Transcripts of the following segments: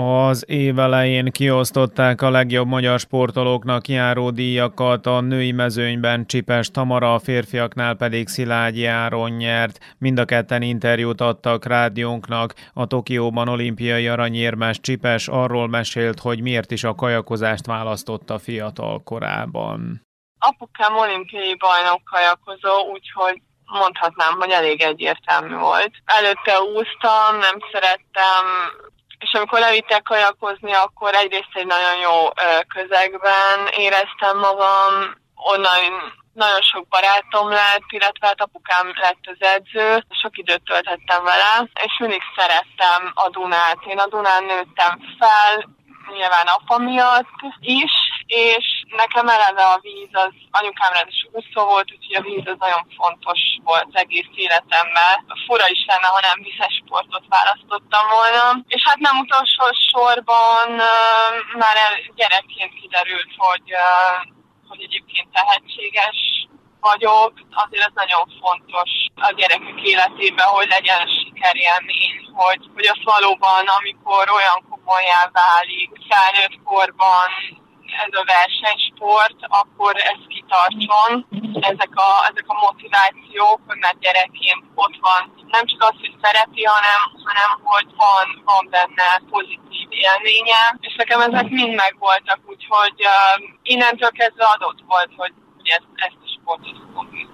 Az év elején kiosztották a legjobb magyar sportolóknak járó díjakat, a női mezőnyben Csipes Tamara, a férfiaknál pedig Szilágyi Áron nyert. Mind a ketten interjút adtak rádiónknak. A Tokióban olimpiai aranyérmes Csipes arról mesélt, hogy miért is a kajakozást választotta fiatal korában. Apukám olimpiai bajnok kajakozó, úgyhogy mondhatnám, hogy elég egyértelmű volt. Előtte úsztam, nem szerettem és amikor levittek kajakozni, akkor egyrészt egy nagyon jó közegben éreztem magam, onnan nagyon sok barátom lett, illetve hát apukám lett az edző, sok időt töltettem vele, és mindig szerettem a Dunát. Én a Dunán nőttem fel, nyilván apa miatt is, és nekem eleve a víz az anyukám is úszó volt, úgyhogy a víz az nagyon fontos volt egész életemben. Fura is lenne, ha nem vizes sportot választottam volna. És hát nem utolsó sorban uh, már gyerekként kiderült, hogy, uh, hogy egyébként tehetséges vagyok, azért ez nagyon fontos a gyerekek életében, hogy legyen sikerélmény, hogy, hogy az valóban, amikor olyan komolyá válik felnőtt korban, ez a versenysport, akkor ez kitartson, ezek a, ezek a motivációk, hogy már gyerekként ott van. Nem csak az, hogy szereti, hanem, hanem hogy van, van benne pozitív élménye, és nekem ezek mind megvoltak, úgyhogy uh, innentől kezdve adott volt, hogy, hogy ezt, ezt a sportot fogom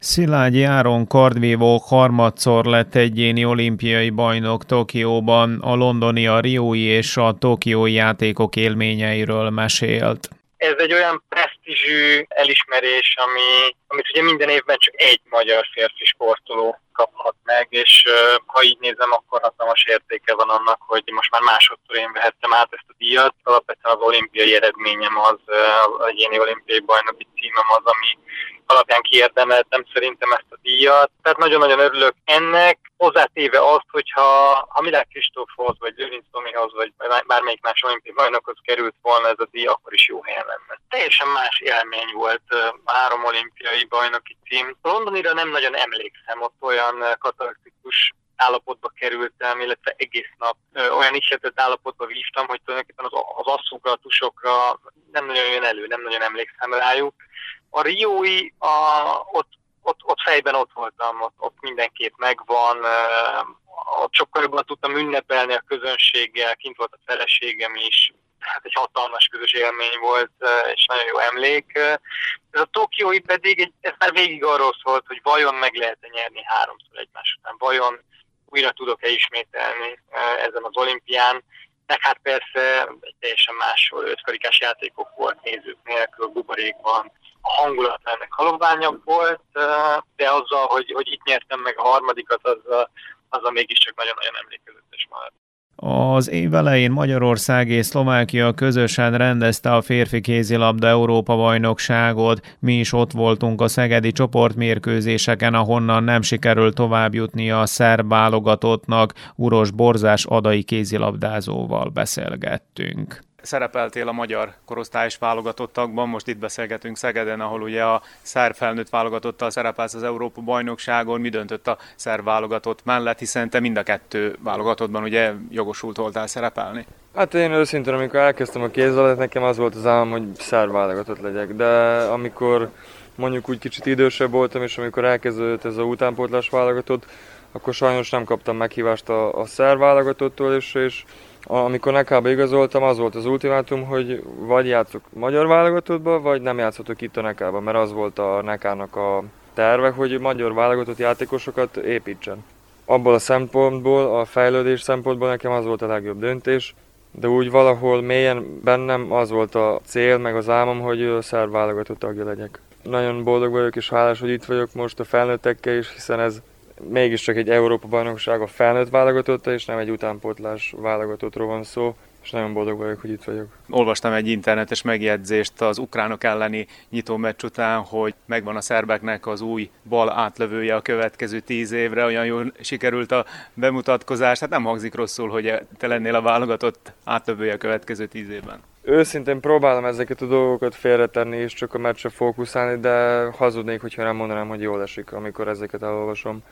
Szilágyi Áron kardvívó harmadszor lett egyéni olimpiai bajnok Tokióban, a londoni, a riói és a tokiói játékok élményeiről mesélt. Ez egy olyan presztízsű elismerés, ami, amit ugye minden évben csak egy magyar férfi sportoló kaphat meg, és ha így nézem, akkor hatalmas értéke van annak, hogy most már másodszor én vehettem át ezt a díjat. Alapvetően az olimpiai eredményem az, az egyéni olimpiai bajnoki címem az, ami alapján kiérdemeltem szerintem ezt a díjat. Tehát nagyon-nagyon örülök ennek, hozzátéve azt, hogyha ha Milák Kristófhoz, vagy Lőrinc Tomihoz, vagy bármelyik más olimpiai bajnokhoz került volna ez a díj, akkor is jó helyen lenne. Teljesen más élmény volt a három olimpiai bajnoki cím. Londonira nem nagyon emlékszem, ott olyan katalaktikus állapotba kerültem, illetve egész nap ö, olyan isletett állapotba vívtam, hogy tulajdonképpen az, az asszokra, a tusokra nem nagyon jön elő, nem nagyon emlékszem rájuk. A Riói, a, ott, ott, ott fejben ott voltam, ott, ott mindenképp megvan, ott sokkal jobban tudtam ünnepelni a közönséggel, kint volt a feleségem is, hát egy hatalmas közös élmény volt, és nagyon jó emlék. Ez a Tokiói pedig, ez már végig arról szólt, hogy vajon meg lehet-e nyerni háromszor egymás után, vajon újra tudok-e ismételni ezen az olimpián, meg hát persze egy teljesen más ötkarikás játékok volt nézők nélkül, buborékban, a hangulat ennek haloványabb volt, de azzal, hogy, hogy itt nyertem meg a harmadikat, az a, az a mégiscsak nagyon-nagyon emlékezetes maradt. Az év elején Magyarország és Szlovákia közösen rendezte a férfi kézilabda Európa bajnokságot. Mi is ott voltunk a szegedi csoportmérkőzéseken, ahonnan nem sikerült továbbjutni a szerb válogatottnak. Uros Borzás adai kézilabdázóval beszélgettünk szerepeltél a magyar korosztályos válogatottakban, most itt beszélgetünk Szegeden, ahol ugye a szerb felnőtt válogatottal szerepelsz az Európa bajnokságon, mi döntött a szerb válogatott mellett, hiszen te mind a kettő válogatottban ugye jogosult voltál szerepelni? Hát én őszintén, amikor elkezdtem a kézzelet, nekem az volt az álom, hogy szerb válogatott legyek, de amikor mondjuk úgy kicsit idősebb voltam, és amikor elkezdődött ez a utánpótlás válogatott, akkor sajnos nem kaptam meghívást a, a szerb válogatottól, és, és amikor nekába igazoltam, az volt az ultimátum, hogy vagy játszok magyar válogatottba, vagy nem játszhatok itt a nekába, mert az volt a nekának a terve, hogy magyar válogatott játékosokat építsen. Abból a szempontból, a fejlődés szempontból nekem az volt a legjobb döntés, de úgy valahol mélyen bennem az volt a cél, meg az álmom, hogy szerb válogatott tagja legyek. Nagyon boldog vagyok és hálás, hogy itt vagyok most a felnőttekkel is, hiszen ez mégiscsak egy Európa-bajnokság a felnőtt válogatotta, és nem egy utánpótlás válogatottról van szó, és nagyon boldog vagyok, hogy itt vagyok. Olvastam egy internetes megjegyzést az ukránok elleni nyitó meccs után, hogy megvan a szerbeknek az új bal átlövője a következő tíz évre, olyan jól sikerült a bemutatkozás. Hát nem hangzik rosszul, hogy te lennél a válogatott átlövője a következő tíz évben. Őszintén próbálom ezeket a dolgokat félretenni, és csak a meccsre fókuszálni, de hazudnék, hogyha nem mondanám, hogy jól esik, amikor ezeket elolvasom.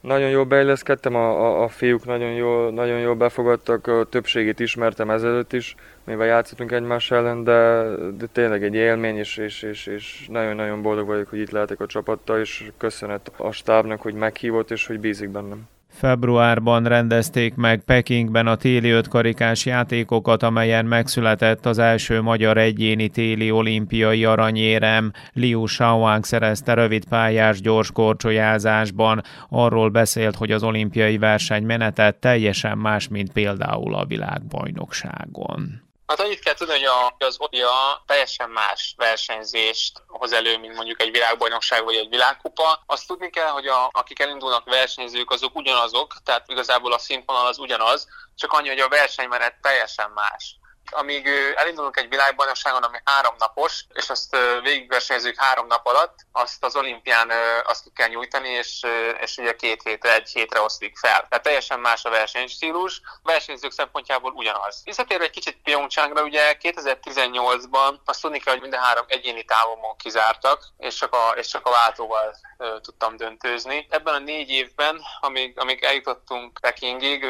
nagyon jól beilleszkedtem, a, a, a fiúk nagyon jól, nagyon jól befogadtak, a többségét ismertem ezelőtt is, mivel játszottunk egymás ellen, de, de tényleg egy élmény, és, és, és, és nagyon-nagyon boldog vagyok, hogy itt lehetek a csapattal, és köszönet a stábnak, hogy meghívott, és hogy bízik bennem. Februárban rendezték meg Pekingben a téli ötkarikás játékokat, amelyen megszületett az első magyar egyéni téli olimpiai aranyérem. Liu Shaoang szerezte rövid pályás gyors korcsolyázásban. Arról beszélt, hogy az olimpiai verseny menetet teljesen más, mint például a világbajnokságon. Hát annyit kell tudni, hogy az ODIA teljesen más versenyzést hoz elő, mint mondjuk egy világbajnokság vagy egy világkupa. Azt tudni kell, hogy a, akik elindulnak versenyzők, azok ugyanazok, tehát igazából a színvonal az ugyanaz, csak annyi, hogy a versenymenet teljesen más amíg elindulunk egy világbajnokságon, ami három napos, és azt végigversenyzünk három nap alatt, azt az olimpián azt ki kell nyújtani, és, és ugye két hétre, egy hétre osztik fel. Tehát teljesen más a versenystílus, a versenyzők szempontjából ugyanaz. Visszatérve egy kicsit Pyeongchangra, ugye 2018-ban azt tudni kell, hogy minden három egyéni távomon kizártak, és csak a, és csak a váltóval tudtam döntőzni. Ebben a négy évben, amíg, amíg eljutottunk Pekingig,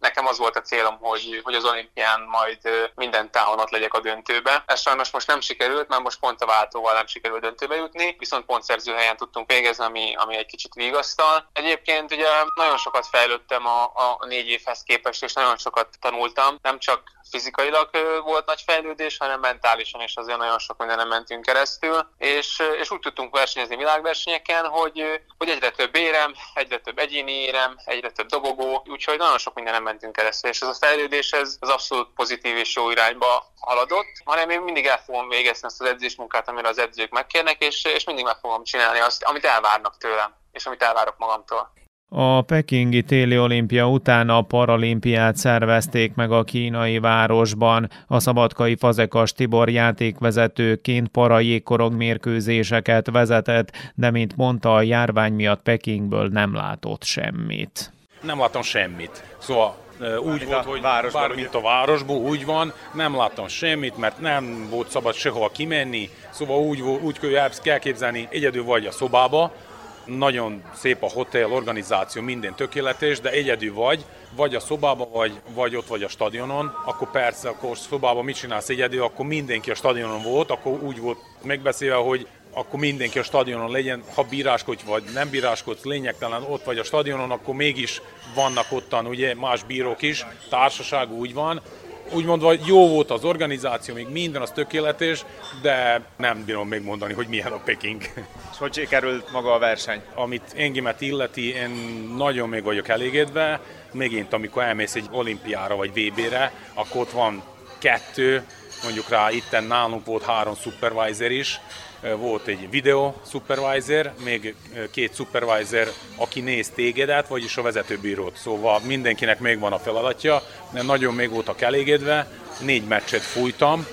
nekem az volt a célom, hogy, hogy az olimpián majd minden távon ott legyek a döntőbe. Ez sajnos most nem sikerült, mert most pont a váltóval nem sikerült döntőbe jutni, viszont pontszerző helyen tudtunk végezni, ami, ami egy kicsit vigasztal. Egyébként ugye nagyon sokat fejlődtem a, a négy évhez képest, és nagyon sokat tanultam, nem csak fizikailag volt nagy fejlődés, hanem mentálisan is azért nagyon sok mindenen mentünk keresztül, és, és úgy tudtunk versenyezni világversenyeken, hogy, hogy egyre több érem, egyre több egyéni érem, egyre több dobogó, úgyhogy nagyon sok mindenen mentünk keresztül, és ez a fejlődés ez, ez abszolút pozitív és jó irányba haladott, hanem én mindig el fogom végezni ezt az edzésmunkát, amire az edzők megkérnek, és, és mindig meg fogom csinálni azt, amit elvárnak tőlem, és amit elvárok magamtól. A pekingi téli olimpia után a paralimpiát szervezték meg a kínai városban. A szabadkai Fazekas Tibor játékvezetőként parajékorog mérkőzéseket vezetett, de mint mondta, a járvány miatt Pekingből nem látott semmit. Nem láttam semmit. Szóval úgy volt, hogy városban, bár, mint a városban, úgy van, nem láttam semmit, mert nem volt szabad sehova kimenni, szóval úgy, úgy kell képzelni, egyedül vagy a szobába, nagyon szép a hotel, organizáció, minden tökéletes, de egyedül vagy, vagy a szobában, vagy, vagy ott vagy a stadionon, akkor persze, akkor szobában mit csinálsz egyedül, akkor mindenki a stadionon volt, akkor úgy volt megbeszélve, hogy akkor mindenki a stadionon legyen, ha bíráskodj vagy nem bíráskodsz, lényegtelen ott vagy a stadionon, akkor mégis vannak ottan ugye más bírók is, társaság úgy van, úgy mondva jó volt az organizáció, még minden az tökéletes, de nem bírom még mondani, hogy milyen a Peking. És hogy sikerült maga a verseny? Amit engemet illeti, én nagyon még vagyok elégedve. Megint, amikor elmész egy olimpiára vagy VB-re, akkor ott van kettő, mondjuk rá itten nálunk volt három supervisor is, volt egy video supervisor, még két supervisor, aki néz tégedet, vagyis a vezetőbírót. Szóval mindenkinek még van a feladatja, de nagyon még voltak elégedve, négy meccset fújtam,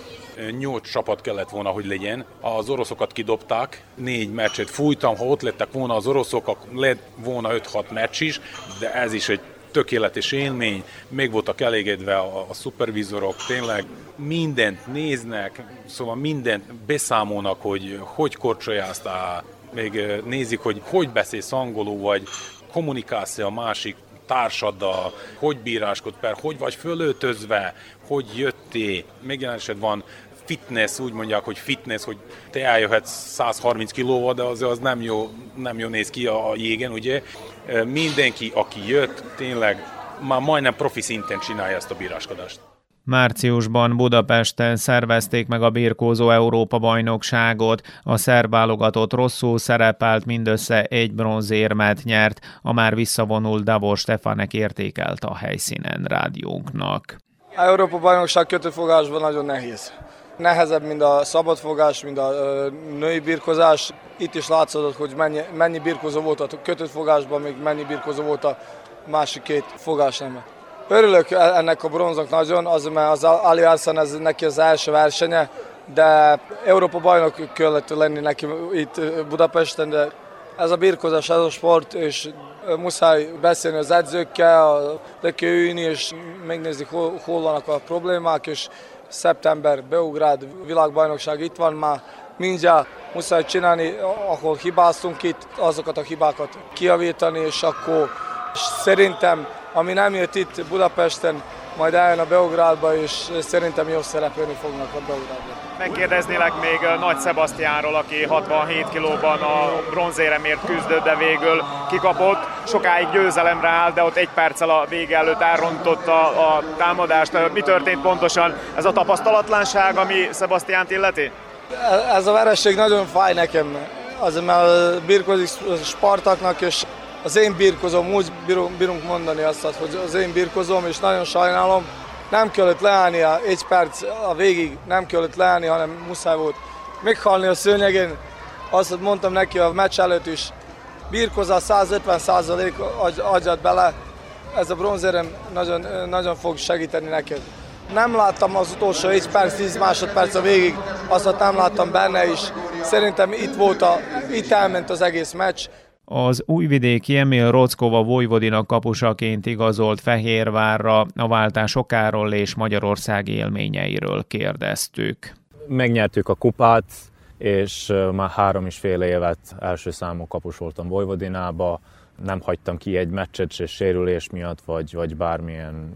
nyolc csapat kellett volna, hogy legyen. Az oroszokat kidobták, négy meccset fújtam, ha ott lettek volna az oroszok, lett volna 5-6 meccs is, de ez is egy tökéletes élmény, még voltak elégedve a, a szupervizorok, tényleg mindent néznek, szóval mindent beszámolnak, hogy hogy korcsolyáztál, még nézik, hogy hogy beszélsz angolul, vagy kommunikálsz a másik társaddal, hogy bíráskodsz per, hogy vagy fölöltözve, hogy jöttél. Megjelenésed van fitness, úgy mondják, hogy fitness, hogy te eljöhetsz 130 kilóval, de az, az nem, jó, nem jó néz ki a jégen, ugye. Mindenki, aki jött, tényleg már majdnem profi szinten csinálja ezt a bíráskodást. Márciusban Budapesten szervezték meg a birkózó Európa bajnokságot. A szerb válogatott rosszul szerepelt, mindössze egy bronzérmet nyert. A már visszavonult Davos Stefanek értékelt a helyszínen rádiónknak. A Európa bajnokság kötőfogásban nagyon nehéz. Nehezebb, mint a szabadfogás, mint a női birkozás. Itt is látszott, hogy mennyi, mennyi birkozó volt a kötött fogásban, még mennyi birkozó volt a másik két fogásnemben. Örülök e- ennek a bronznak nagyon, az, mert az Ali Arsan ez neki az első versenye, de Európa bajnok kellett lenni neki itt Budapesten, de ez a birkozás, ez a sport, és muszáj beszélni az edzőkkel, le kell ülni, és megnézni, hol, hol vannak a problémák, és szeptember, Beugrád világbajnokság itt van már, mindjárt muszáj csinálni, ahol hibáztunk itt, azokat a hibákat kiavítani, és akkor szerintem, ami nem jött itt Budapesten, majd eljön a Beográdba, és szerintem jó szerepelni fognak a Beográdban. Megkérdeznélek még Nagy Sebastiánról, aki 67 kilóban a bronzéremért küzdött, de végül kikapott. Sokáig győzelemre áll, de ott egy perccel a vége előtt elrontotta a támadást. Mi történt pontosan? Ez a tapasztalatlanság, ami Sebastiánt illeti? Ez a vereség nagyon fáj nekem. Az, mert birkozik Spartaknak, és az én birkozom, úgy bírunk mondani azt, hogy az én birkozom, és nagyon sajnálom. Nem kellett leállnia egy perc a végig, nem kellett leállni, hanem muszáj volt meghalni a szőnyegén. Azt mondtam neki a meccs előtt is, birkozza 150 százalék adjad bele, ez a bronzérem nagyon, nagyon fog segíteni neked. Nem láttam az utolsó 1 perc, 10 másodperc a végig, azt nem láttam benne is. Szerintem itt volt a, itt elment az egész meccs. Az újvidéki Emil Rockova Vojvodina kapusaként igazolt Fehérvárra a váltás okáról és Magyarország élményeiről kérdeztük. Megnyertük a kupát, és már három és fél évet első számú kapus voltam Vojvodinába. Nem hagytam ki egy meccset se sérülés miatt, vagy, vagy bármilyen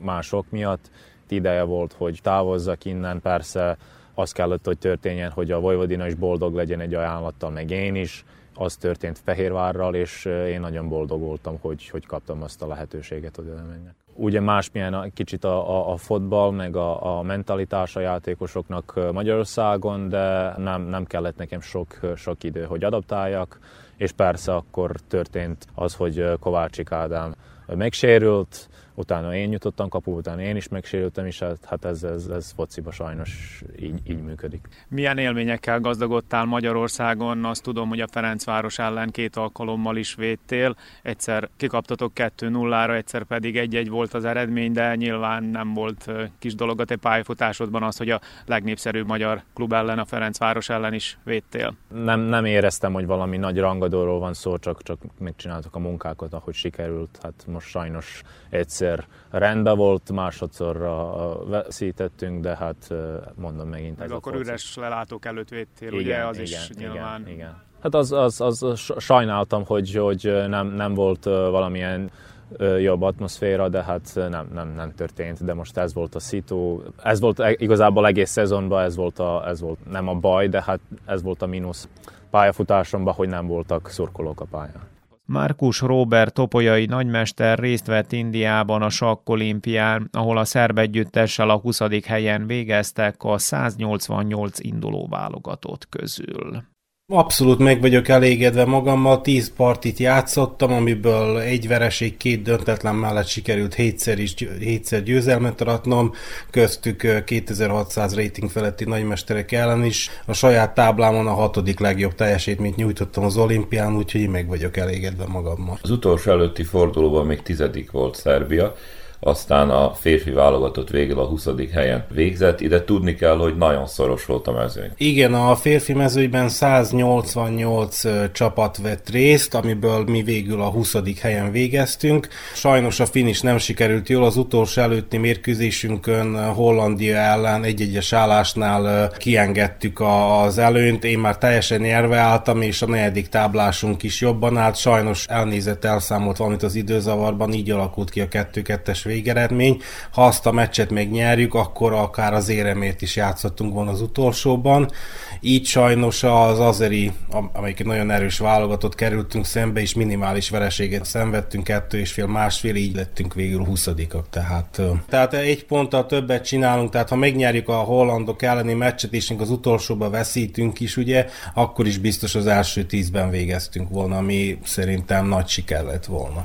mások miatt. Ideje volt, hogy távozzak innen. Persze az kellett, hogy történjen, hogy a Vojvodina is boldog legyen egy ajánlattal, meg én is az történt Fehérvárral, és én nagyon boldog voltam, hogy, hogy kaptam azt a lehetőséget, hogy oda menjek. Ugye másmilyen a, kicsit a, a, a fotball, meg a, a mentalitás a játékosoknak Magyarországon, de nem, nem kellett nekem sok, sok idő, hogy adaptáljak, és persze akkor történt az, hogy Kovácsik Ádám megsérült, utána én jutottam kapu, utána én is megsérültem, és hát, hát ez, ez, ez fociba sajnos így, így működik. Milyen élményekkel gazdagodtál Magyarországon? Azt tudom, hogy a Ferencváros ellen két alkalommal is védtél. Egyszer kikaptatok 2-0-ra, egyszer pedig egy-egy volt az eredmény, de nyilván nem volt kis dolog a te pályafutásodban az, hogy a legnépszerűbb magyar klub ellen, a Ferencváros ellen is védtél. Nem, nem éreztem, hogy valami nagy rangadóról van szó, csak, csak megcsináltuk a munkákat, ahogy sikerült. Hát most sajnos egyszer rendben volt, másodszor veszítettünk, de hát mondom megint. Meg akkor üres lelátók előtt védtél, igen, ugye az igen, is igen, nyilván. Igen, igen. Hát az, az, az, sajnáltam, hogy, hogy nem, nem volt valamilyen jobb atmoszféra, de hát nem, nem, nem történt, de most ez volt a szitu. Ez volt e, igazából egész szezonban, ez volt, a, ez volt nem a baj, de hát ez volt a mínusz pályafutásomban, hogy nem voltak szurkolók a pályán. Márkus Robert topolyai nagymester részt vett Indiában a sakkolimpián, ahol a szerb együttessel a 20. helyen végeztek a 188 induló válogatott közül. Abszolút meg vagyok elégedve magammal, 10 partit játszottam, amiből egy vereség, két döntetlen mellett sikerült hétszer is hétszer győzelmet aratnom, köztük 2600 rating feletti nagymesterek ellen is. A saját táblámon a hatodik legjobb teljesítményt nyújtottam az olimpián, úgyhogy meg vagyok elégedve magammal. Az utolsó előtti fordulóban még tizedik volt Szerbia, aztán a férfi válogatott végül a 20. helyen végzett. Ide tudni kell, hogy nagyon szoros volt a mezőny. Igen, a férfi mezőnyben 188 csapat vett részt, amiből mi végül a 20. helyen végeztünk. Sajnos a finish nem sikerült jól, az utolsó előtti mérkőzésünkön Hollandia ellen egy-egyes állásnál kiengedtük az előnyt, én már teljesen nyerve álltam, és a negyedik táblásunk is jobban állt. Sajnos elnézett, elszámolt valamit az időzavarban, így alakult ki a 2-2-es végeredmény. Ha azt a meccset még nyerjük, akkor akár az éremért is játszottunk volna az utolsóban. Így sajnos az Azeri, amelyik egy nagyon erős válogatott kerültünk szembe, és minimális vereséget szenvedtünk, kettő és fél, másfél, így lettünk végül 20 tehát, tehát egy ponttal többet csinálunk, tehát ha megnyerjük a hollandok elleni meccset, és az utolsóba veszítünk is, ugye, akkor is biztos az első tízben végeztünk volna, ami szerintem nagy siker lett volna.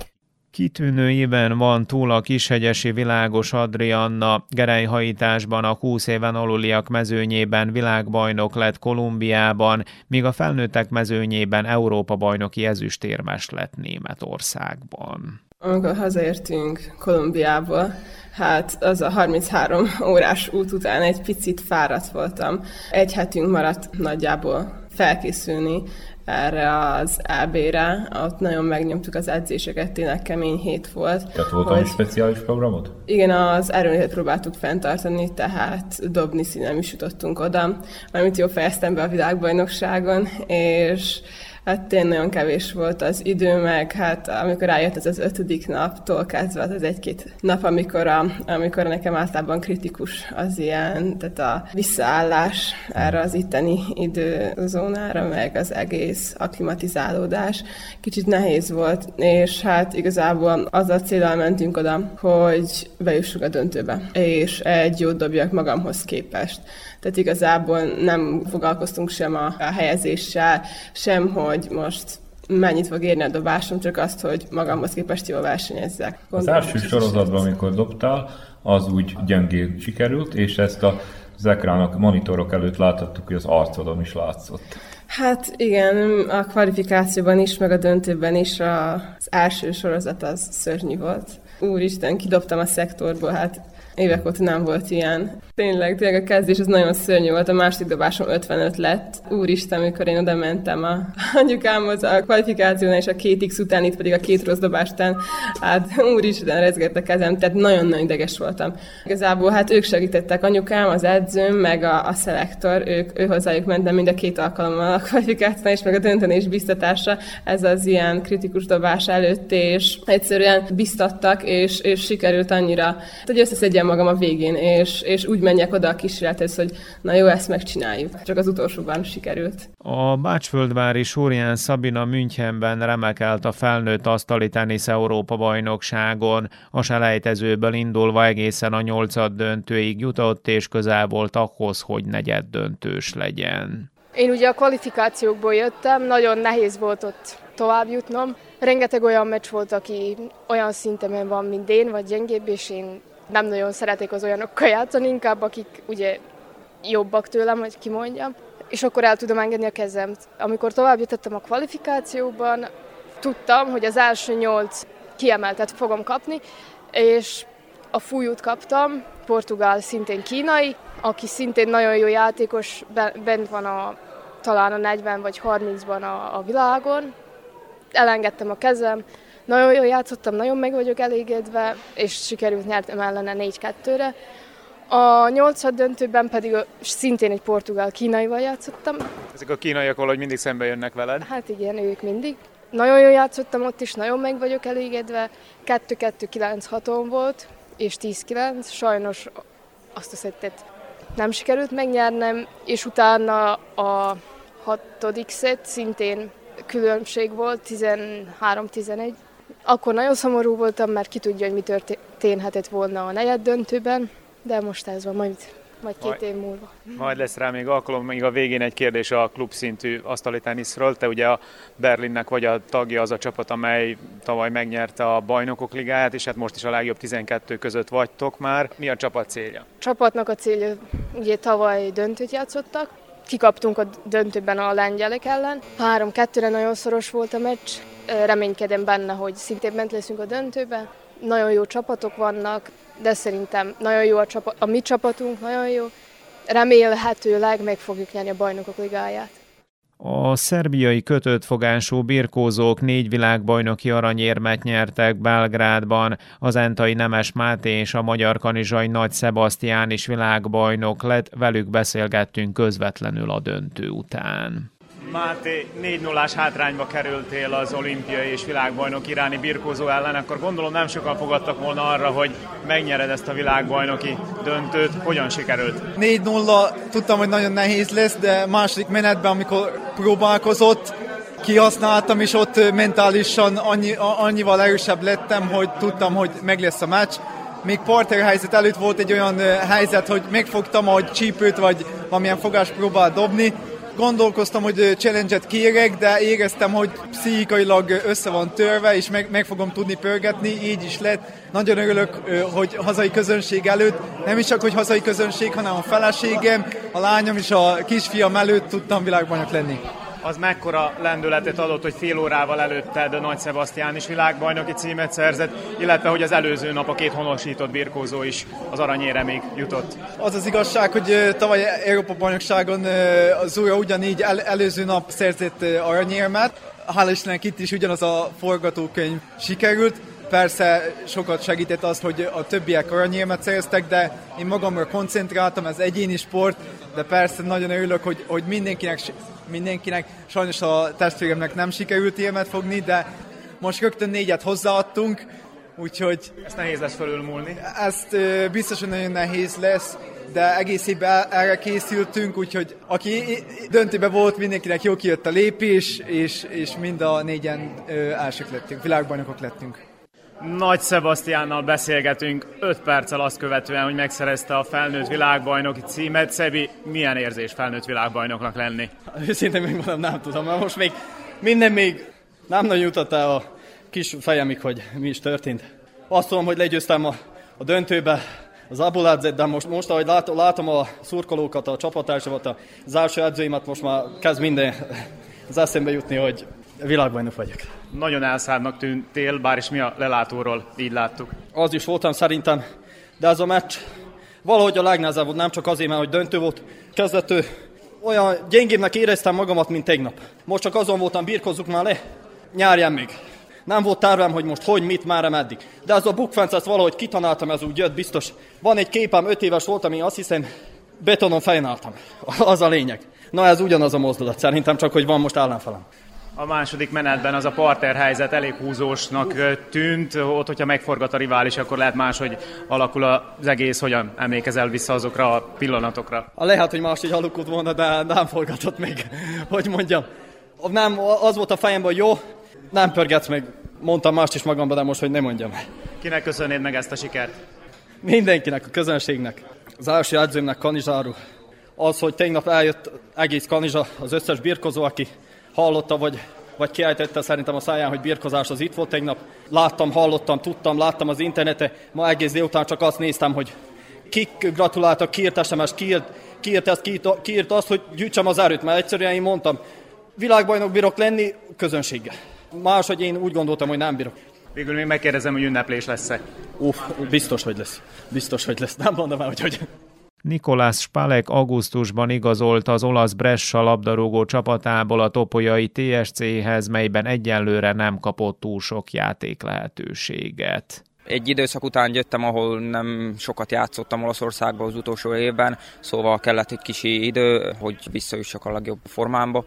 Kitűnőiben van túl a kishegyesi világos Adrianna, gerelyhajításban a 20 éven aluliak mezőnyében világbajnok lett Kolumbiában, míg a felnőttek mezőnyében Európa bajnoki ezüstérmes lett Németországban. Amikor hazaértünk Kolumbiából, hát az a 33 órás út után egy picit fáradt voltam. Egy hetünk maradt nagyjából felkészülni erre az AB-re. Ott nagyon megnyomtuk az edzéseket, tényleg kemény hét volt. Tehát volt hogy... speciális programot? Igen, az erőnét próbáltuk fenntartani, tehát dobni színem is jutottunk oda, amit jó fejeztem be a világbajnokságon, és Hát tényleg nagyon kevés volt az idő, meg hát amikor rájött ez az ötödik naptól kezdve, az, az egy-két nap, amikor, a, amikor nekem általában kritikus az ilyen, tehát a visszaállás erre az itteni időzónára, meg az egész aklimatizálódás kicsit nehéz volt, és hát igazából az a célral mentünk oda, hogy bejussunk a döntőbe, és egy jót dobjak magamhoz képest. Tehát igazából nem foglalkoztunk sem a, a helyezéssel, sem, hogy most mennyit fog érni a dobásom, csak azt, hogy magamhoz képest jól versenyezzek. Gondolom, az első sorozatban, amikor dobtál, az úgy gyengé sikerült, és ezt a az monitorok előtt láthattuk, hogy az arcodon is látszott. Hát igen, a kvalifikációban is, meg a döntőben is az első sorozat az szörnyű volt. Úristen, kidobtam a szektorból, hát Évek óta nem volt ilyen. Tényleg, tényleg a kezdés az nagyon szörnyű volt, a második dobásom 55 lett. Úristen, amikor én oda mentem a anyukámhoz a kvalifikáción és a két X után, itt pedig a két rossz dobás után, hát úristen, rezgett a kezem, tehát nagyon-nagyon ideges voltam. Igazából hát ők segítettek, anyukám, az edzőm, meg a, a szelektor, ők, ő hozzájuk mentem mind a két alkalommal a kvalifikáción és meg a döntenés biztatása, ez az ilyen kritikus dobás előtt, és egyszerűen biztattak, és, és sikerült annyira, hogy összeszedjem magam a végén, és, és úgy menjek oda a kísérlethez, hogy na jó, ezt megcsináljuk. Csak az utolsóban sikerült. A Bácsföldvári Súrián Szabina Münchenben remekelt a felnőtt asztali tenisz Európa bajnokságon. A selejtezőből indulva egészen a nyolcad döntőig jutott, és közel volt ahhoz, hogy negyed döntős legyen. Én ugye a kvalifikációkból jöttem, nagyon nehéz volt ott tovább jutnom. Rengeteg olyan meccs volt, aki olyan szinten van, mint én, vagy gyengébb, és én nem nagyon szeretik az olyanokkal játszani, inkább akik ugye jobbak tőlem, hogy kimondjam, és akkor el tudom engedni a kezem. Amikor tovább jutottam a kvalifikációban, tudtam, hogy az első nyolc kiemeltet fogom kapni, és a fújút kaptam, portugál szintén kínai, aki szintén nagyon jó játékos, bent van a, talán a 40 vagy 30-ban a, a világon. Elengedtem a kezem, nagyon jól játszottam, nagyon meg vagyok elégedve, és sikerült nyertem ellene 4-2-re. A nyolcad döntőben pedig szintén egy portugál-kínaival játszottam. Ezek a kínaiak valahogy mindig szembe jönnek veled? Hát igen, ők mindig. Nagyon jól játszottam ott is, nagyon meg vagyok elégedve. 2-2-9-6-on volt, és 10-9. Sajnos azt a szettet nem sikerült megnyernem, és utána a hatodik szett szintén különbség volt, 13-11. Akkor nagyon szomorú voltam, mert ki tudja, hogy mi történhetett volna a negyed döntőben, de most ez van, majd, majd két majd, év múlva. Majd lesz rá még alkalom, még a végén egy kérdés a klubszintű asztali teniszről. Te ugye a Berlinnek vagy a tagja az a csapat, amely tavaly megnyerte a bajnokok ligáját, és hát most is a legjobb 12 között vagytok már. Mi a csapat célja? A csapatnak a célja, ugye tavaly döntőt játszottak, kikaptunk a döntőben a lengyelek ellen. Három-kettőre nagyon szoros volt a meccs, reménykedem benne, hogy szintén bent leszünk a döntőben. Nagyon jó csapatok vannak, de szerintem nagyon jó a, csapat, a mi csapatunk, nagyon jó. Remélhetőleg meg fogjuk nyerni a bajnokok ligáját. A szerbiai kötött fogású birkózók négy világbajnoki aranyérmet nyertek Belgrádban. Az entai Nemes Máté és a magyar kanizsai Nagy Sebastián is világbajnok lett, velük beszélgettünk közvetlenül a döntő után. Máté, 4 0 hátrányba kerültél az olimpiai és világbajnok iráni birkózó ellen, akkor gondolom nem sokan fogadtak volna arra, hogy megnyered ezt a világbajnoki döntőt. Hogyan sikerült? 4-0, tudtam, hogy nagyon nehéz lesz, de második menetben, amikor próbálkozott, kihasználtam, és ott mentálisan annyi, annyival erősebb lettem, hogy tudtam, hogy meg lesz a meccs. Még parter helyzet előtt volt egy olyan helyzet, hogy megfogtam, hogy csípőt vagy valamilyen fogás próbál dobni, Gondolkoztam, hogy challenge-et kérek, de éreztem, hogy pszichikailag össze van törve, és meg, meg fogom tudni pörgetni, így is lett. Nagyon örülök, hogy hazai közönség előtt, nem is csak, hogy hazai közönség, hanem a feleségem, a lányom és a kisfiam előtt tudtam világbajnok lenni. Az mekkora lendületet adott, hogy fél órával előtted Nagy Sebastián is világbajnoki címet szerzett, illetve hogy az előző nap a két honosított birkózó is az aranyére még jutott. Az az igazság, hogy tavaly Európa bajnokságon az újra ugyanígy el, előző nap szerzett aranyérmet. Hál' Istennek itt is ugyanaz a forgatókönyv sikerült. Persze sokat segített az, hogy a többiek aranyérmet szereztek, de én magamra koncentráltam, ez egyéni sport, de persze nagyon örülök, hogy, hogy mindenkinek, mindenkinek, sajnos a testvéremnek nem sikerült érmet fogni, de most rögtön négyet hozzáadtunk, úgyhogy... Ezt nehéz lesz fölülmúlni. Ezt biztos, hogy nagyon nehéz lesz, de egész évben erre készültünk, úgyhogy aki döntőben volt, mindenkinek jó kijött a lépés, és, és mind a négyen elsők lettünk, világbajnokok lettünk. Nagy Sebastiánnal beszélgetünk 5 perccel azt követően, hogy megszerezte a felnőtt világbajnoki címet. Szebi, milyen érzés felnőtt világbajnoknak lenni? Őszintén megmondom, nem tudom, mert most még minden még nem nagyon jutott el a kis fejemig, hogy mi is történt. Azt tudom, hogy legyőztem a, a döntőbe az Abuladzet, de most, most ahogy látom, látom a szurkolókat, a csapattársamat, az első edzőimet, most már kezd minden az eszembe jutni, hogy világbajnok vagyok. Nagyon elszárnak tűntél, bár is mi a lelátóról így láttuk. Az is voltam szerintem, de ez a meccs valahogy a legnehezebb volt, nem csak azért, mert hogy döntő volt, kezdető, olyan gyengébbnek éreztem magamat, mint tegnap. Most csak azon voltam, birkozzuk már le, nyárján még. Nem volt tervem, hogy most hogy, mit, már meddig. De ez a bukfenc, ezt valahogy kitanáltam, ez úgy jött biztos. Van egy képem, öt éves voltam, én azt hiszem, betonon fejnáltam. Az a lényeg. Na ez ugyanaz a mozdulat, szerintem csak, hogy van most ellenfelem. A második menetben az a parter helyzet elég húzósnak tűnt. Ott, hogyha megforgat a rivális, akkor lehet máshogy alakul az egész. Hogyan emlékezel vissza azokra a pillanatokra? A lehet, hogy máshogy alakult volna, de nem forgatott még, hogy mondjam. Nem, az volt a fejemben, hogy jó, nem pörgetsz meg. Mondtam mást is magamban, de most, hogy nem mondjam. Kinek köszönnéd meg ezt a sikert? Mindenkinek, a közönségnek. Az első edzőmnek Kanizsáru. Az, hogy tegnap eljött egész Kanizsa, az összes birkozó, aki hallotta, vagy, vagy kiejtette szerintem a száján, hogy birkozás az itt volt tegnap. Láttam, hallottam, tudtam, láttam az interneten, ma egész délután csak azt néztem, hogy kik gratuláltak, kiírt SMS, kiírt, kiírt ezt, kiírt, kiírt azt, hogy gyűjtsem az erőt, mert egyszerűen én mondtam, világbajnok bírok lenni közönséggel. Máshogy én úgy gondoltam, hogy nem bírok. Végül még megkérdezem, hogy ünneplés lesz-e. Uff, biztos, hogy lesz. Biztos, hogy lesz. Nem mondom el, hogy hogy. Nikolás Spalek augusztusban igazolt az olasz Bressa labdarúgó csapatából a topolyai TSC-hez, melyben egyenlőre nem kapott túl sok játék lehetőséget. Egy időszak után jöttem, ahol nem sokat játszottam Olaszországban az utolsó évben, szóval kellett egy kisi idő, hogy visszajussak a legjobb formámba.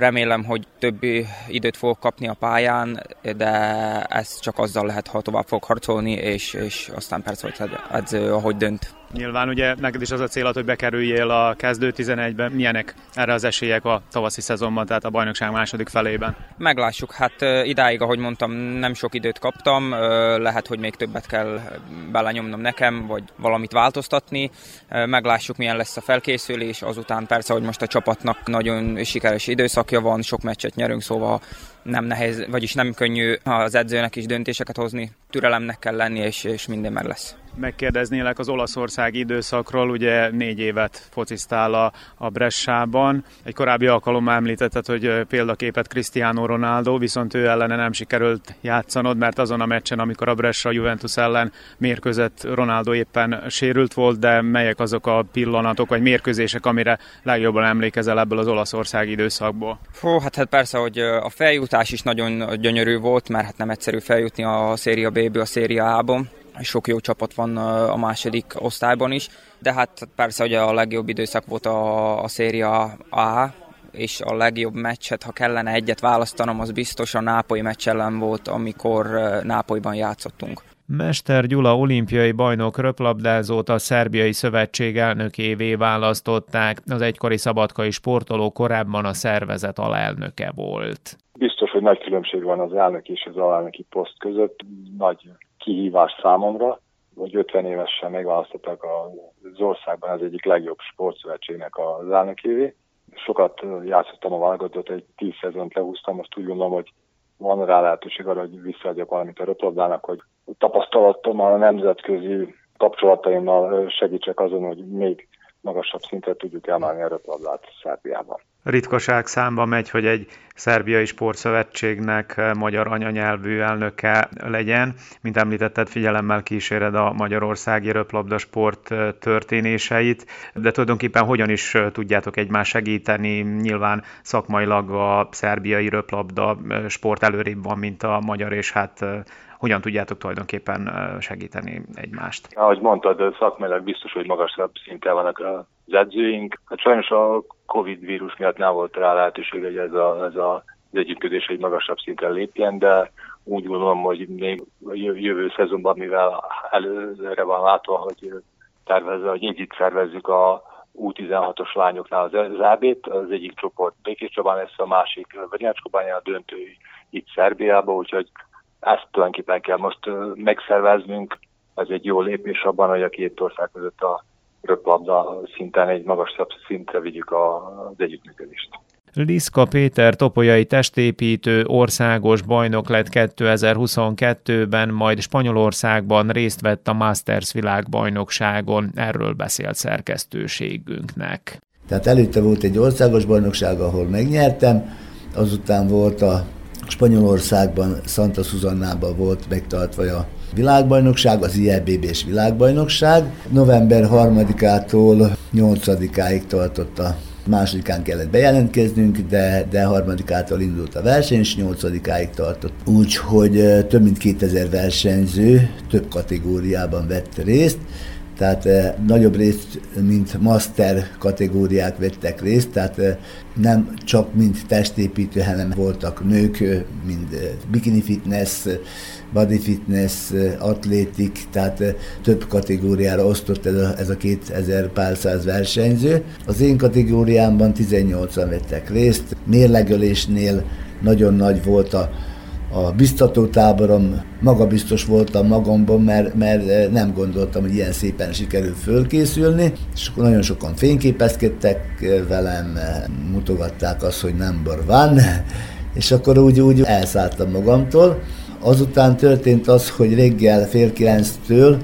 Remélem, hogy több időt fogok kapni a pályán, de ez csak azzal lehet, ha tovább fog harcolni, és, és aztán persze, hogy edző, ahogy dönt. Nyilván ugye neked is az a célod, hogy bekerüljél a kezdő 11-be. Milyenek erre az esélyek a tavaszi szezonban, tehát a bajnokság második felében? Meglássuk, hát idáig, ahogy mondtam, nem sok időt kaptam, lehet, hogy még többet kell belenyomnom nekem, vagy valamit változtatni. Meglássuk, milyen lesz a felkészülés, azután persze, hogy most a csapatnak nagyon sikeres időszakja van, sok meccset nyerünk, szóval nem nehéz, vagyis nem könnyű az edzőnek is döntéseket hozni. Türelemnek kell lenni, és, és minden meg lesz megkérdeznélek az olaszországi időszakról, ugye négy évet focisztál a, a Bressában. Egy korábbi alkalommal említetted, hogy példaképet Cristiano Ronaldo, viszont ő ellene nem sikerült játszanod, mert azon a meccsen, amikor a Bressa Juventus ellen mérkőzött, Ronaldo éppen sérült volt, de melyek azok a pillanatok vagy mérkőzések, amire legjobban emlékezel ebből az olaszországi időszakból? Hú, hát, hát persze, hogy a feljutás is nagyon gyönyörű volt, mert hát nem egyszerű feljutni a Széria B-ből a Széria A-ba sok jó csapat van a második osztályban is, de hát persze, hogy a legjobb időszak volt a, a széria A, és a legjobb meccset, ha kellene egyet választanom, az biztos a Nápoly meccs ellen volt, amikor Nápolyban játszottunk. Mester Gyula olimpiai bajnok röplabdázót a Szerbiai Szövetség elnökévé választották. Az egykori szabadkai sportoló korábban a szervezet alelnöke volt. Biztos, hogy nagy különbség van az elnök és az alelnöki poszt között. Nagy kihívás számomra, hogy 50 évesen megválasztottak az országban az egyik legjobb sportszövetségnek az elnökévé. Sokat játszottam a válogatott, egy tíz szezont lehúztam, most úgy gondolom, hogy van rá lehetőség arra, hogy visszaadjak valamit a röplabdának, hogy tapasztalatommal a nemzetközi kapcsolataimmal segítsek azon, hogy még magasabb szintre tudjuk emelni a röplabdát Szerbiában. Ritkaság számba megy, hogy egy szerbiai sportszövetségnek magyar anyanyelvű elnöke legyen. Mint említetted, figyelemmel kíséred a magyarországi röplabda sport történéseit, de tulajdonképpen hogyan is tudjátok egymás segíteni? Nyilván szakmailag a szerbiai röplabda sport előrébb van, mint a magyar, és hát hogyan tudjátok tulajdonképpen segíteni egymást? Ahogy mondtad, szakmailag biztos, hogy magasabb szinten vannak az edzőink. Hát sajnos a Covid vírus miatt nem volt rá lehetőség, hogy ez, a, ez a, az együttműködés egy magasabb szinten lépjen, de úgy gondolom, hogy még a jövő szezonban, mivel előre van látva, hogy tervezve, hogy együtt szervezzük a U16-os lányoknál az zábét, az egyik csoport Békés Csabán lesz, a másik Vernyácskobányán a döntő itt Szerbiába, úgyhogy ezt tulajdonképpen kell most megszerveznünk. Ez egy jó lépés abban, hogy a két ország között a röplabda szinten egy magasabb szintre vigyük az együttműködést. Liszka Péter topolyai testépítő országos bajnok lett 2022-ben, majd Spanyolországban részt vett a Masters világbajnokságon. Erről beszélt szerkesztőségünknek. Tehát előtte volt egy országos bajnokság, ahol megnyertem, azután volt a Spanyolországban, Santa Susannában volt megtartva a világbajnokság, az IEBB-s világbajnokság. November 3-ától 8-áig tartott a másodikán kellett bejelentkeznünk, de, de harmadikától indult a verseny, és nyolcadikáig tartott. Úgyhogy több mint 2000 versenyző több kategóriában vett részt, tehát eh, nagyobb részt, mint master kategóriák vettek részt, tehát eh, nem csak mint testépítő, hanem voltak nők, mint bikini fitness, body fitness, eh, atlétik, tehát eh, több kategóriára osztott ez a, ez a 2000 pár száz versenyző. Az én kategóriámban 18-an vettek részt, mérlegölésnél nagyon nagy volt a a biztató táborom, magabiztos voltam magamban, mert, mert eh, nem gondoltam, hogy ilyen szépen sikerül fölkészülni, és akkor nagyon sokan fényképezkedtek velem, mutogatták azt, hogy number van, és akkor úgy, úgy elszálltam magamtól. Azután történt az, hogy reggel fél kilenctől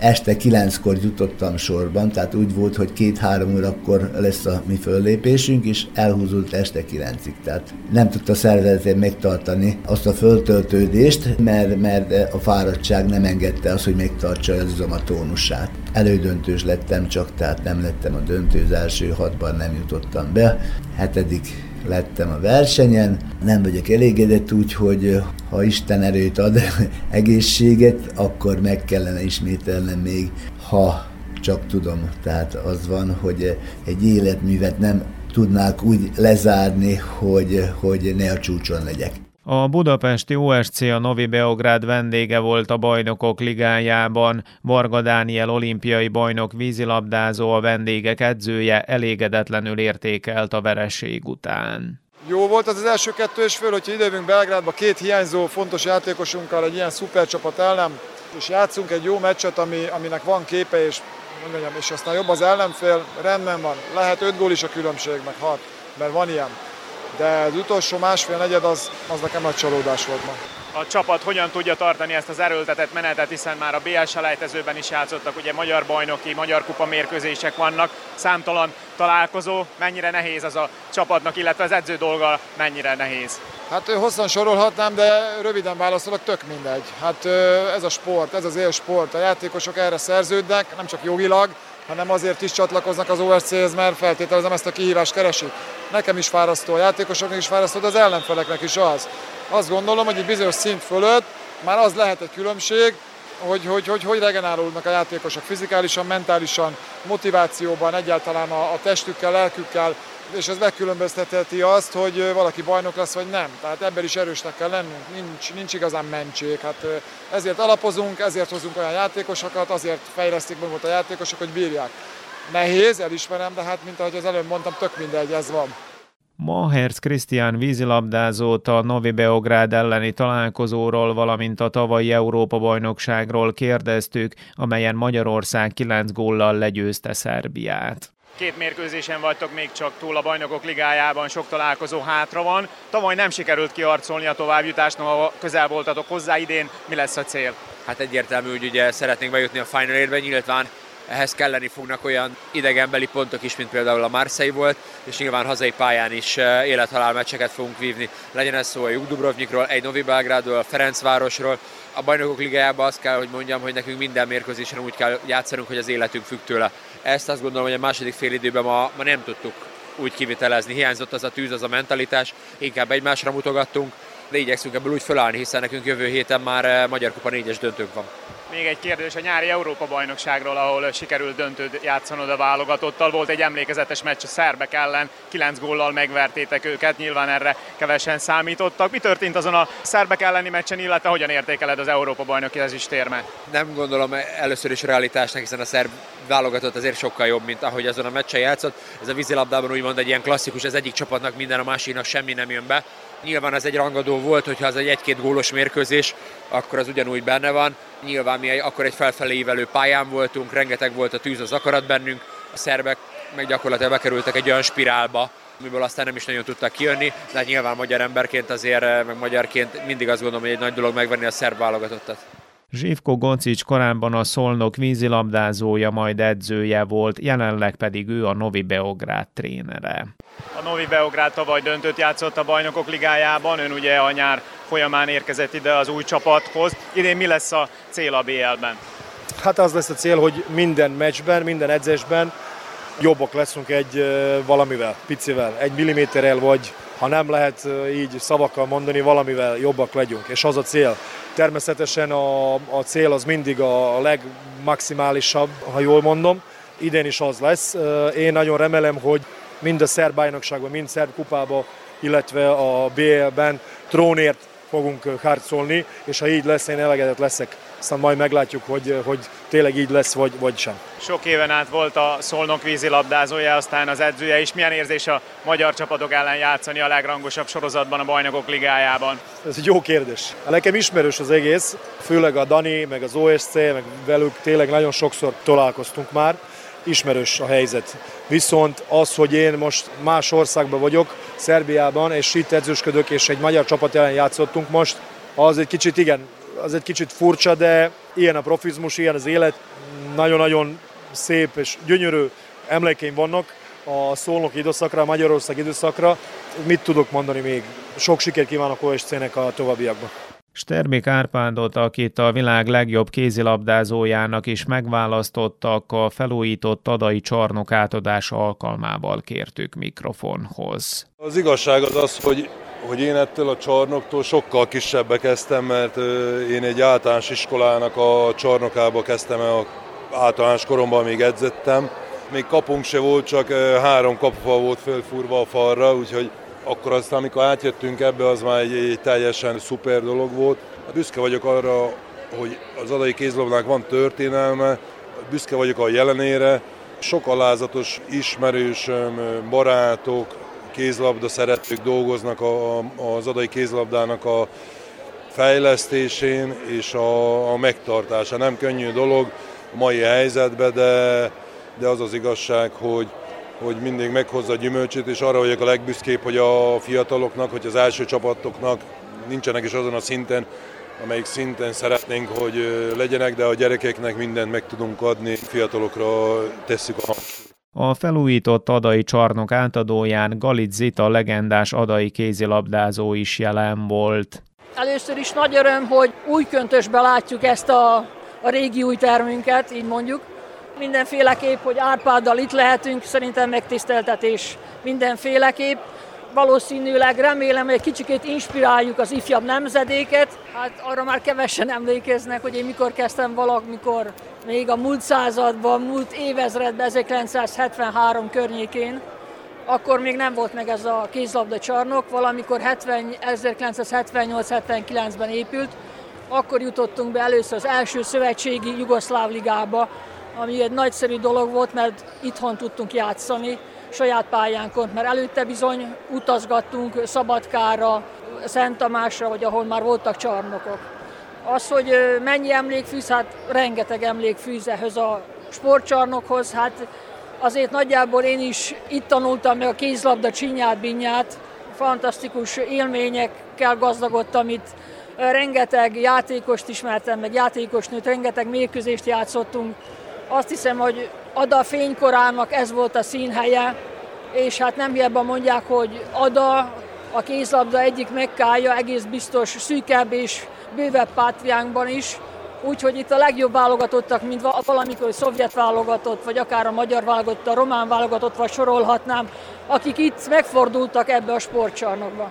este kilenckor jutottam sorban, tehát úgy volt, hogy két-három órakor lesz a mi föllépésünk, és elhúzódott este kilencig. Tehát nem tudta szervezetén megtartani azt a föltöltődést, mert, mert a fáradtság nem engedte azt, hogy megtartsa az izomatonussát. Elődöntős lettem csak, tehát nem lettem a döntő, az első hatban nem jutottam be. Hetedik lettem a versenyen. Nem vagyok elégedett úgy, hogy ha Isten erőt ad, egészséget, akkor meg kellene ismételnem még, ha csak tudom. Tehát az van, hogy egy életművet nem tudnák úgy lezárni, hogy, hogy ne a csúcson legyek. A budapesti OSC a Novi Beográd vendége volt a bajnokok ligájában. Varga Dániel olimpiai bajnok vízilabdázó a vendégek edzője elégedetlenül értékelt a vereség után. Jó volt az az első kettő és föl, hogyha idejövünk Belgrádba két hiányzó fontos játékosunkkal egy ilyen szupercsapat ellen, és játszunk egy jó meccset, ami, aminek van képe, és, mondjam, és aztán jobb az ellenfél, rendben van. Lehet öt gól is a különbség, meg hat, mert van ilyen de az utolsó másfél negyed az, az nekem nagy csalódás volt ma. A csapat hogyan tudja tartani ezt az erőltetett menetet, hiszen már a BL selejtezőben is játszottak, ugye magyar bajnoki, magyar kupa mérkőzések vannak, számtalan találkozó, mennyire nehéz az a csapatnak, illetve az edző dolga mennyire nehéz? Hát hosszan sorolhatnám, de röviden válaszolok, tök mindegy. Hát ez a sport, ez az élsport, a játékosok erre szerződnek, nem csak jogilag, hanem azért is csatlakoznak az OSC-hez, mert feltételezem ezt a kihívást keresik. Nekem is fárasztó, a játékosoknak is fárasztó, de az ellenfeleknek is az. Azt gondolom, hogy egy bizonyos szint fölött már az lehet egy különbség, hogy hogy, hogy, hogy regenerálódnak a játékosok fizikálisan, mentálisan, motivációban, egyáltalán a, a testükkel, lelkükkel, és ez megkülönböztetheti azt, hogy valaki bajnok lesz, vagy nem. Tehát ebben is erősnek kell lennünk, nincs, nincs igazán mentség. Hát ezért alapozunk, ezért hozunk olyan játékosokat, azért fejlesztik magukat a játékosok, hogy bírják. Nehéz, elismerem, de hát, mint ahogy az előbb mondtam, tök mindegy, ez van. Ma Herz Krisztián vízilabdázót a Novi Beográd elleni találkozóról, valamint a tavalyi Európa-bajnokságról kérdeztük, amelyen Magyarország 9 góllal legyőzte Szerbiát. Két mérkőzésen vagytok még csak túl a bajnokok ligájában, sok találkozó hátra van. Tavaly nem sikerült kiarcolni a továbbjutást, noha közel voltatok hozzá idén. Mi lesz a cél? Hát egyértelmű, hogy ugye szeretnénk bejutni a Final Eight-be, nyilván ehhez kelleni fognak olyan idegenbeli pontok is, mint például a Marseille volt, és nyilván hazai pályán is élethalál meccseket fogunk vívni. Legyen ez szó a Dubrovnikról, egy Novi Belgrádról, a Ferencvárosról. A bajnokok ligájában azt kell, hogy mondjam, hogy nekünk minden mérkőzésen úgy kell játszanunk, hogy az életünk függ tőle. Ezt azt gondolom, hogy a második fél időben ma, ma nem tudtuk úgy kivitelezni. Hiányzott az a tűz, az a mentalitás, inkább egymásra mutogattunk, de igyekszünk ebből úgy fölállni, hiszen nekünk jövő héten már Magyar Kupa 4-es döntőnk van. Még egy kérdés a nyári Európa-bajnokságról, ahol sikerült döntőt játszanod a válogatottal. Volt egy emlékezetes meccs a szerbek ellen, 9 góllal megvertétek őket, nyilván erre kevesen számítottak. Mi történt azon a szerbek elleni meccsen, illetve hogyan értékeled az Európa-bajnoki ezüstérmet? Nem gondolom először is realitásnak, hiszen a szerb válogatott azért sokkal jobb, mint ahogy azon a meccsen játszott. Ez a vízilabdában úgymond egy ilyen klasszikus, az egyik csapatnak minden, a másiknak semmi nem jön be. Nyilván ez egy rangadó volt, hogyha az egy egy-két gólos mérkőzés, akkor az ugyanúgy benne van. Nyilván mi akkor egy felfelé ívelő pályán voltunk, rengeteg volt a tűz az akarat bennünk, a szerbek meg gyakorlatilag bekerültek egy olyan spirálba, amiből aztán nem is nagyon tudtak kijönni, de hát nyilván magyar emberként azért, meg magyarként mindig azt gondolom, hogy egy nagy dolog megvenni a szerb válogatottat. Zsivko Goncic korábban a Szolnok vízilabdázója, majd edzője volt, jelenleg pedig ő a Novi Beográd trénere. A Novi Beográd tavaly döntött játszott a Bajnokok Ligájában, ön ugye a nyár folyamán érkezett ide az új csapathoz. Idén mi lesz a cél a BL-ben? Hát az lesz a cél, hogy minden meccsben, minden edzésben jobbak leszünk egy valamivel, picivel, egy milliméterrel, vagy ha nem lehet így szavakkal mondani, valamivel jobbak legyünk, és az a cél. Természetesen a, a cél az mindig a legmaximálisabb, ha jól mondom. Idén is az lesz. Én nagyon remélem, hogy mind a szerb bajnokságban, mind szerb kupában, illetve a BL-ben trónért fogunk harcolni, és ha így lesz, én elegedett leszek. Aztán majd meglátjuk, hogy, hogy tényleg így lesz, vagy, vagy sem. Sok éven át volt a Szolnok vízilabdázója, aztán az edzője is. Milyen érzés a magyar csapatok ellen játszani a legrangosabb sorozatban a Bajnokok Ligájában? Ez egy jó kérdés. Nekem ismerős az egész, főleg a Dani, meg az OSC, meg velük tényleg nagyon sokszor találkoztunk már ismerős a helyzet. Viszont az, hogy én most más országban vagyok, Szerbiában, és itt edzősködök, és egy magyar csapat ellen játszottunk most, az egy kicsit igen, az egy kicsit furcsa, de ilyen a profizmus, ilyen az élet, nagyon-nagyon szép és gyönyörű emlékeim vannak a szolnok időszakra, a Magyarország időszakra. Mit tudok mondani még? Sok sikert kívánok OSC-nek a továbbiakban. Stermik Árpádot, akit a világ legjobb kézilabdázójának is megválasztottak, a felújított adai csarnok átadása alkalmával kértük mikrofonhoz. Az igazság az az, hogy hogy én ettől a csarnoktól sokkal kisebbe kezdtem, mert én egy általános iskolának a csarnokába kezdtem el, általános koromban még edzettem. Még kapunk se volt, csak három kapufa volt fölfúrva a falra, úgyhogy akkor aztán, amikor átjöttünk ebbe, az már egy, egy teljesen szuper dolog volt. Hát büszke vagyok arra, hogy az adai kézlabdának van történelme, büszke vagyok a jelenére. Sok alázatos ismerősöm, barátok, kézlabda szeretők dolgoznak a, az adai kézlabdának a fejlesztésén és a, a megtartása. Nem könnyű dolog a mai helyzetben, de, de az az igazság, hogy hogy mindig meghozza a gyümölcsét, és arra vagyok a legbüszkébb, hogy a fiataloknak, hogy az első csapatoknak nincsenek is azon a szinten, amelyik szinten szeretnénk, hogy legyenek, de a gyerekeknek mindent meg tudunk adni, fiatalokra tesszük a hangsúlyt. A felújított adai csarnok átadóján Galit Zita legendás adai kézilabdázó is jelen volt. Először is nagy öröm, hogy új köntösbe látjuk ezt a, a régi új termünket, így mondjuk mindenféleképp, hogy Árpáddal itt lehetünk, szerintem megtiszteltetés mindenféleképp. Valószínűleg remélem, hogy egy kicsikét inspiráljuk az ifjabb nemzedéket. Hát arra már kevesen emlékeznek, hogy én mikor kezdtem valamikor még a múlt században, múlt évezredben, 1973 környékén, akkor még nem volt meg ez a kézlabda csarnok, valamikor 1978-79-ben épült, akkor jutottunk be először az első szövetségi Jugoszláv ligába, ami egy nagyszerű dolog volt, mert itthon tudtunk játszani saját pályánkon, mert előtte bizony utazgattunk Szabadkára, Szent Tamásra, vagy ahol már voltak csarnokok. Az, hogy mennyi emlék fűz, hát rengeteg emlék fűz ehhez a sportcsarnokhoz, hát azért nagyjából én is itt tanultam meg a kézlabda csinyát, binyát, fantasztikus élményekkel gazdagodtam itt, rengeteg játékost ismertem, meg játékosnőt, rengeteg mérkőzést játszottunk, Azt hiszem, hogy Ada fénykorának ez volt a színhelye, és hát nem hiába mondják, hogy Ada a kézlabda egyik mekkája, egész biztos szűkebb és bővebb pátriánkban is, Úgyhogy itt a legjobb válogatottak, mint valamikor szovjet válogatott, vagy akár a magyar válogatott, a román válogatott, vagy sorolhatnám, akik itt megfordultak ebbe a sportcsarnokba.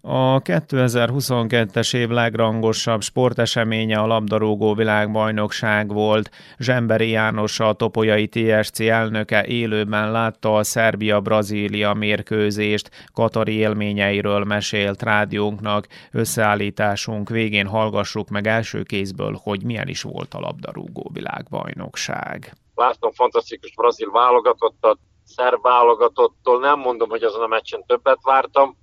A 2022-es év legrangosabb sporteseménye a labdarúgó világbajnokság volt. Zsemberi János a Topolyai TSC elnöke élőben látta a Szerbia-Brazília mérkőzést, Katari élményeiről mesélt rádiónknak. Összeállításunk végén hallgassuk meg első kézből, hogy milyen is volt a labdarúgó világbajnokság. Láttam fantasztikus brazil válogatottat, szerb válogatottól nem mondom, hogy azon a meccsen többet vártam,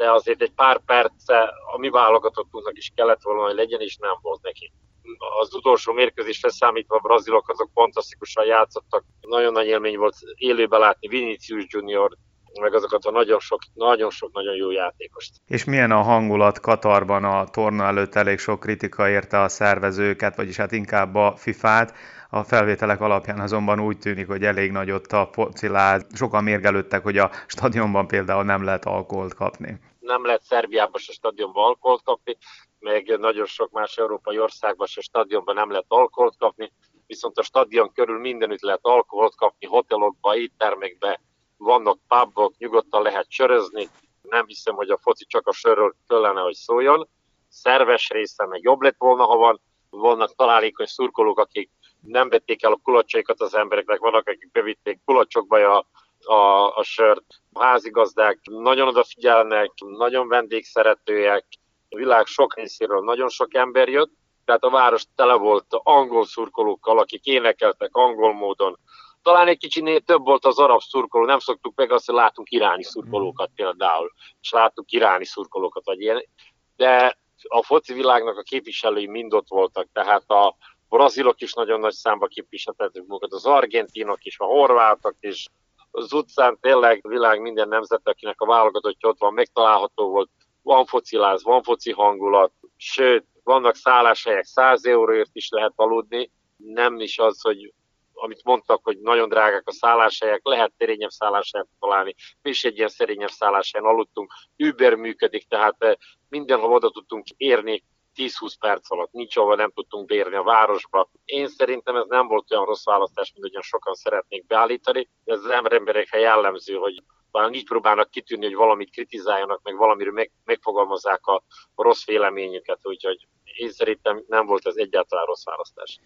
de azért egy pár perce a mi válogatottunknak is kellett volna, hogy legyen, és nem volt neki. Az utolsó mérkőzés felszámítva a brazilok azok fantasztikusan játszottak. Nagyon nagy élmény volt élőben látni Vinicius Junior, meg azokat a nagyon sok, nagyon sok, nagyon jó játékost. És milyen a hangulat Katarban a torna előtt elég sok kritika érte a szervezőket, vagyis hát inkább a FIFA-t. A felvételek alapján azonban úgy tűnik, hogy elég nagy ott a fociláz. Sokan mérgelődtek, hogy a stadionban például nem lehet alkoholt kapni nem lehet Szerbiában se stadionban alkoholt kapni, meg nagyon sok más európai országban se stadionban nem lehet alkoholt kapni, viszont a stadion körül mindenütt lehet alkoholt kapni, hotelokba, éttermekbe, vannak pubok, nyugodtan lehet sörözni, nem hiszem, hogy a foci csak a sörről kellene, hogy szóljon. Szerves része meg jobb lett volna, ha van. Vannak találékony szurkolók, akik nem vették el a kulacsaikat az embereknek, vannak, akik bevitték kulacsokba a a, a sört. A házigazdák nagyon odafigyelnek, nagyon vendégszeretőek, a világ sok részéről nagyon sok ember jött, tehát a város tele volt angol szurkolókkal, akik énekeltek angol módon. Talán egy kicsit több volt az arab szurkoló, nem szoktuk meg azt, hogy látunk iráni szurkolókat például, és látunk iráni szurkolókat, vagy ilyen. De a foci világnak a képviselői mind ott voltak, tehát a brazilok is nagyon nagy számba képviseltetik magukat, az argentinok is, a horvátok is, az utcán tényleg világ minden nemzet, akinek a válogatottja ott van, megtalálható volt. Van fociláz, van foci hangulat, sőt, vannak szálláshelyek, 100 euróért is lehet aludni. Nem is az, hogy amit mondtak, hogy nagyon drágák a szálláshelyek, lehet szerényebb szálláshelyet találni. Mi is egy ilyen szerényebb szálláshelyen aludtunk. Uber működik, tehát eh, mindenhol oda tudtunk érni 10-20 perc alatt, nincs ahol nem tudtunk bérni a városba. Én szerintem ez nem volt olyan rossz választás, mint olyan sokan szeretnék beállítani. Ez az emberekre jellemző, hogy talán így próbálnak kitűnni, hogy valamit kritizáljanak, meg valamiről meg, megfogalmazzák a rossz véleményüket, úgyhogy én szerintem nem volt ez egyáltalán rossz választás.